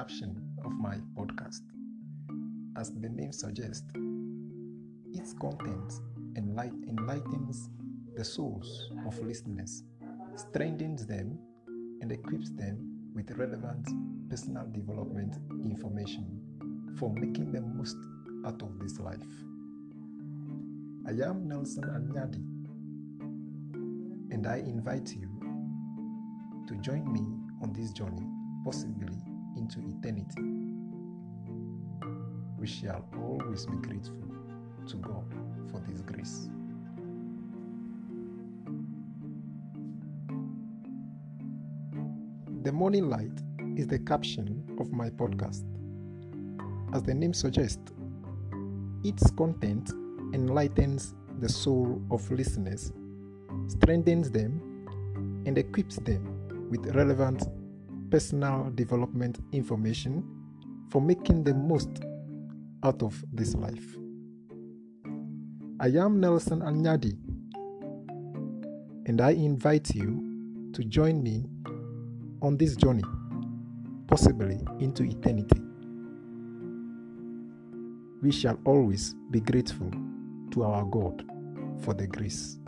caption of my podcast. As the name suggests, its content enlight- enlightens the souls of listeners, strengthens them, and equips them with relevant personal development information for making the most out of this life. I am Nelson Anyadi, and I invite you to join me on this journey, possibly into eternity. We shall always be grateful to God for this grace. The morning light is the caption of my podcast. As the name suggests, its content enlightens the soul of listeners, strengthens them, and equips them with relevant personal development information for making the most out of this life. I am Nelson Anyadi, and I invite you to join me on this journey, possibly into eternity. We shall always be grateful to our God for the grace.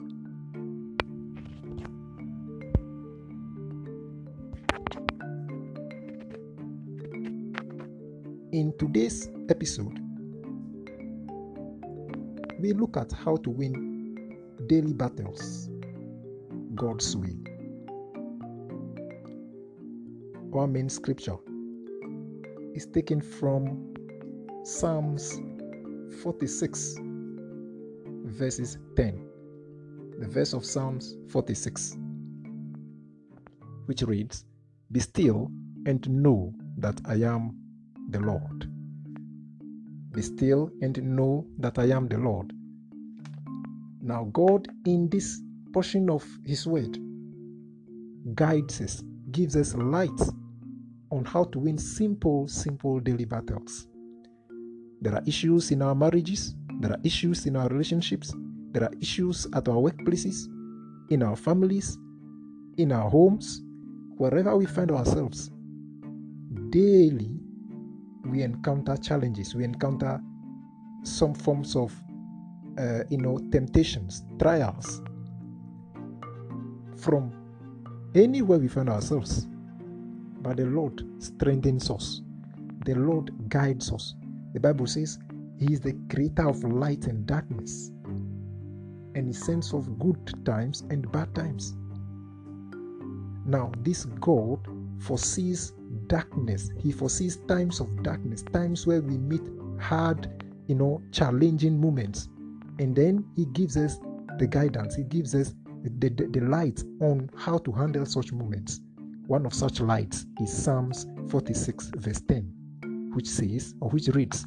In today's episode, we look at how to win daily battles God's way. Our main scripture is taken from Psalms 46, verses 10. The verse of Psalms 46, which reads, Be still and know that I am the Lord. Be still and know that I am the Lord. Now, God, in this portion of His Word, guides us, gives us light on how to win simple, simple daily battles. There are issues in our marriages, there are issues in our relationships, there are issues at our workplaces, in our families, in our homes, wherever we find ourselves. Daily, we encounter challenges, we encounter some forms of, uh, you know, temptations, trials from anywhere we find ourselves. But the Lord strengthens us, the Lord guides us. The Bible says He is the creator of light and darkness, and He sends of good times and bad times. Now, this God foresees darkness. He foresees times of darkness, times where we meet hard, you know, challenging moments. And then He gives us the guidance, He gives us the, the, the light on how to handle such moments. One of such lights is Psalms 46, verse 10, which says, or which reads,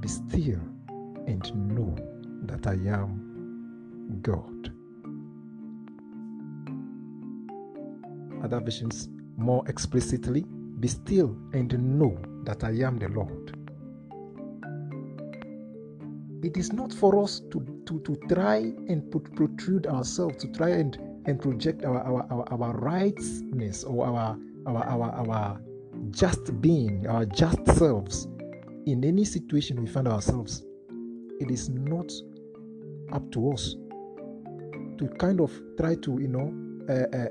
Be still and know that I am God. Other versions more explicitly, Be still and know that I am the Lord. It is not for us to, to, to try and put, protrude ourselves, to try and, and project our, our, our, our rightness or our, our, our, our just being, our just selves in any situation we find ourselves. It is not up to us to kind of try to, you know, uh, uh,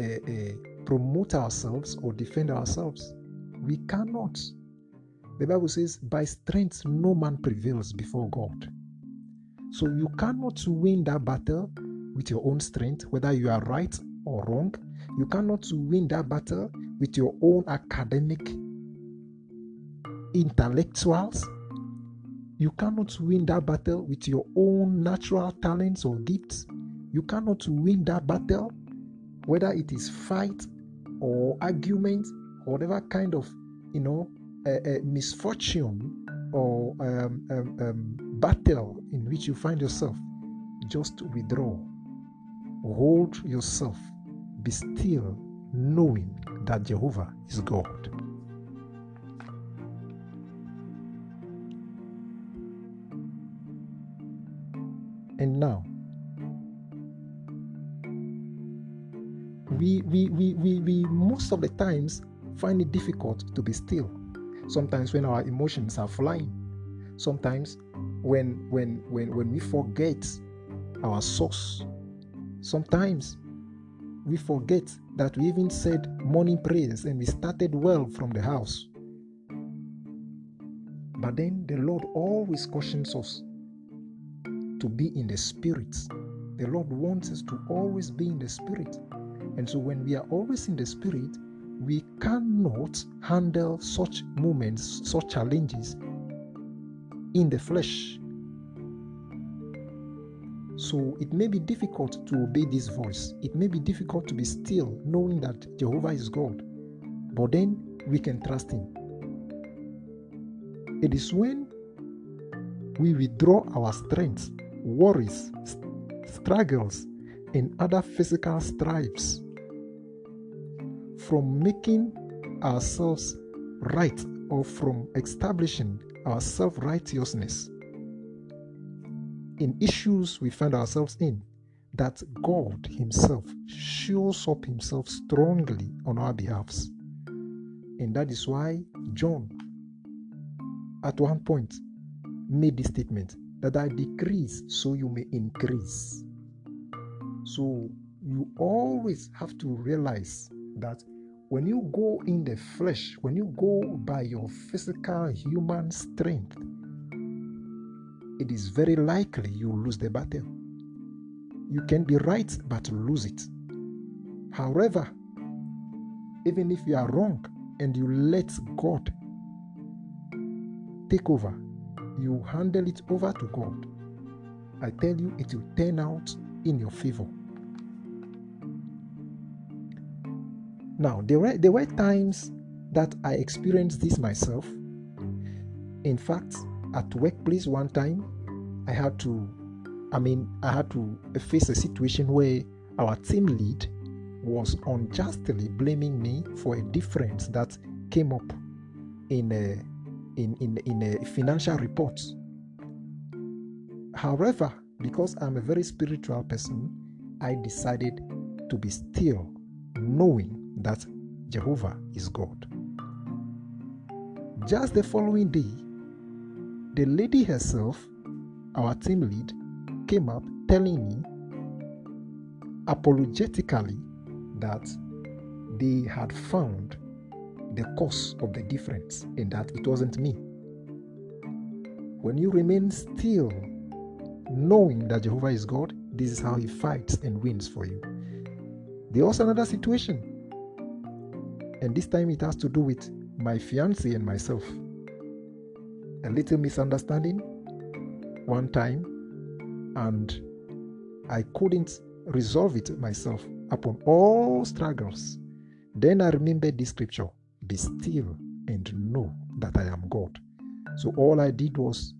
uh, promote ourselves or defend ourselves. We cannot. The Bible says, by strength no man prevails before God. So you cannot win that battle with your own strength, whether you are right or wrong. You cannot win that battle with your own academic intellectuals. You cannot win that battle with your own natural talents or gifts. You cannot win that battle, whether it is fight or argument, whatever kind of, you know, misfortune or um, um, um, battle in which you find yourself, just withdraw. Hold yourself. Be still, knowing that Jehovah is God. And now, the times find it difficult to be still. Sometimes when our emotions are flying. Sometimes when when when when we forget our source. Sometimes we forget that we even said morning prayers and we started well from the house. But then the Lord always cautions us to be in the spirit. The Lord wants us to always be in the spirit. And so when we are always in the spirit, we cannot handle such moments, such challenges in the flesh. So it may be difficult to obey this voice. It may be difficult to be still, knowing that Jehovah is God. But then we can trust Him. It is when we withdraw our strength, worries, struggles, and other physical stripes from making ourselves right or from establishing our self righteousness in issues we find ourselves in that God Himself shows up Himself strongly on our behalfs. And that is why John, at one point, made this statement that I decrease so you may increase. So you always have to realize that when you go in the flesh, when you go by your physical human strength, it is very likely you lose the battle. You can be right but lose it. However, even if you are wrong and you let God take over, you handle it over to God, I tell you, it will turn out in your favor. Now, there were, there were times that I experienced this myself. In fact, at workplace one time, I had to, I mean, I had to face a situation where our team lead was unjustly blaming me for a difference that came up in a, in, in, in a financial report. However, because I'm a very spiritual person, I decided to be still, knowing that Jehovah is God. Just the following day, the lady herself, our team lead, came up telling me apologetically that they had found the cause of the difference and that it wasn't me. When you remain still, knowing that Jehovah is God, this is how He fights and wins for you. There was another situation and this time it has to do with my fiance and myself. A little misunderstanding one time, and I couldn't resolve it myself upon all struggles. Then I remembered this scripture Be still and know that I am God. So all I did was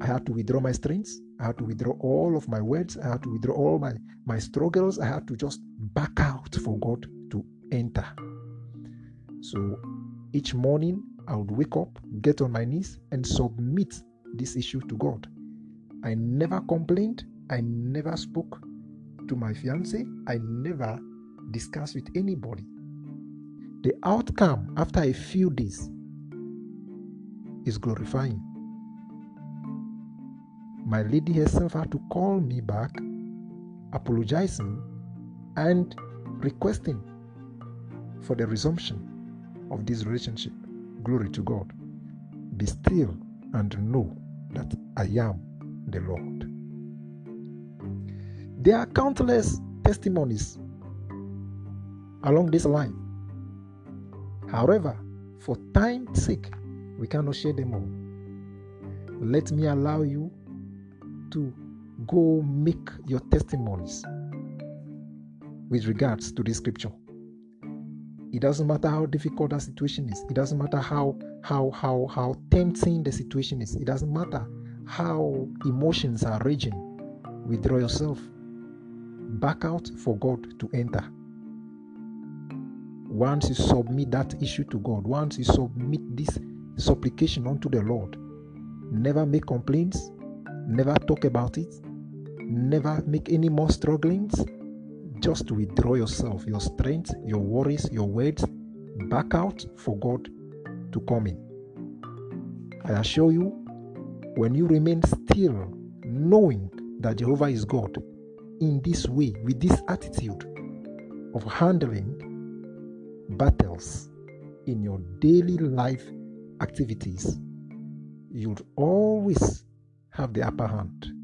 I had to withdraw my strengths. I had to withdraw all of my words. I had to withdraw all my, my struggles. I had to just back out for God to enter. So each morning I would wake up, get on my knees, and submit this issue to God. I never complained. I never spoke to my fiance. I never discussed with anybody. The outcome after a few days is glorifying. My lady herself had to call me back, apologizing and requesting for the resumption of this relationship. Glory to God. Be still and know that I am the Lord. There are countless testimonies along this line. However, for time's sake, we cannot share them all. Let me allow you to go make your testimonies with regards to this scripture. It doesn't matter how difficult that situation is. It doesn't matter how how how how tempting the situation is. It doesn't matter how emotions are raging. Withdraw yourself. Back out for God to enter. Once you submit that issue to God, once you submit this supplication unto the Lord, never make complaints, never talk about it, never make any more strugglings, just withdraw yourself, your strength, your worries, your words, back out for God to come in. I assure you, when you remain still, knowing that Jehovah is God, in this way, with this attitude of handling battles in your daily life activities, you'll always have the upper hand.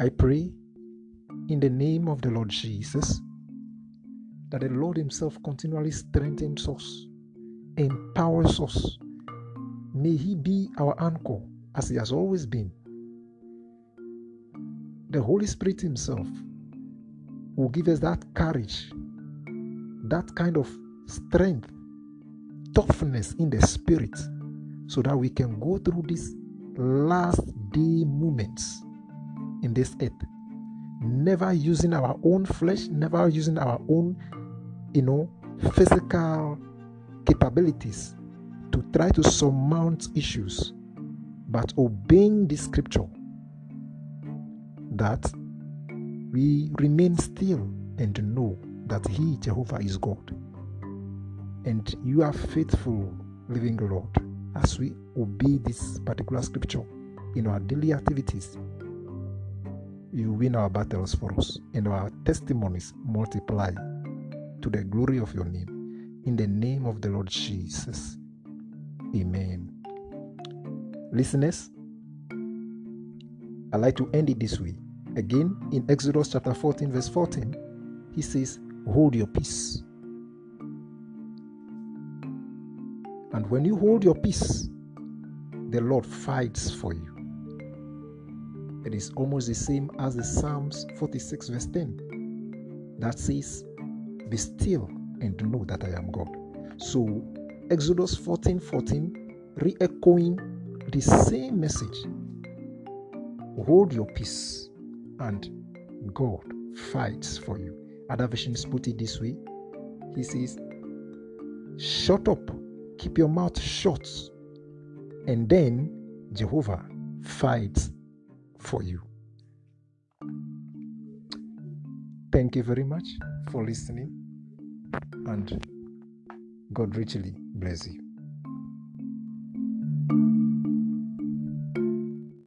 I pray in the name of the Lord Jesus that the Lord Himself continually strengthens us, empowers us. May He be our anchor as He has always been. The Holy Spirit Himself will give us that courage, that kind of strength, toughness in the spirit, so that we can go through these last day moments in this earth. Never using our own flesh, never using our own, you know, physical capabilities to try to surmount issues, but obeying the scripture that we remain still and know that He, Jehovah, is God. And you are faithful, living Lord, as we obey this particular scripture in our daily activities. You win our battles for us, and our testimonies multiply to the glory of your name. In the name of the Lord Jesus. Amen. Listeners, I like to end it this way. Again, in Exodus chapter 14, verse 14, he says, Hold your peace. And when you hold your peace, the Lord fights for you. It is almost the same as the Psalms 46, verse 10, that says, Be still and know that I am God. So, Exodus 14 14, re echoing the same message hold your peace and God fights for you. Other versions put it this way He says, Shut up, keep your mouth shut, and then Jehovah fights for you. Thank you very much for listening, and God richly bless you.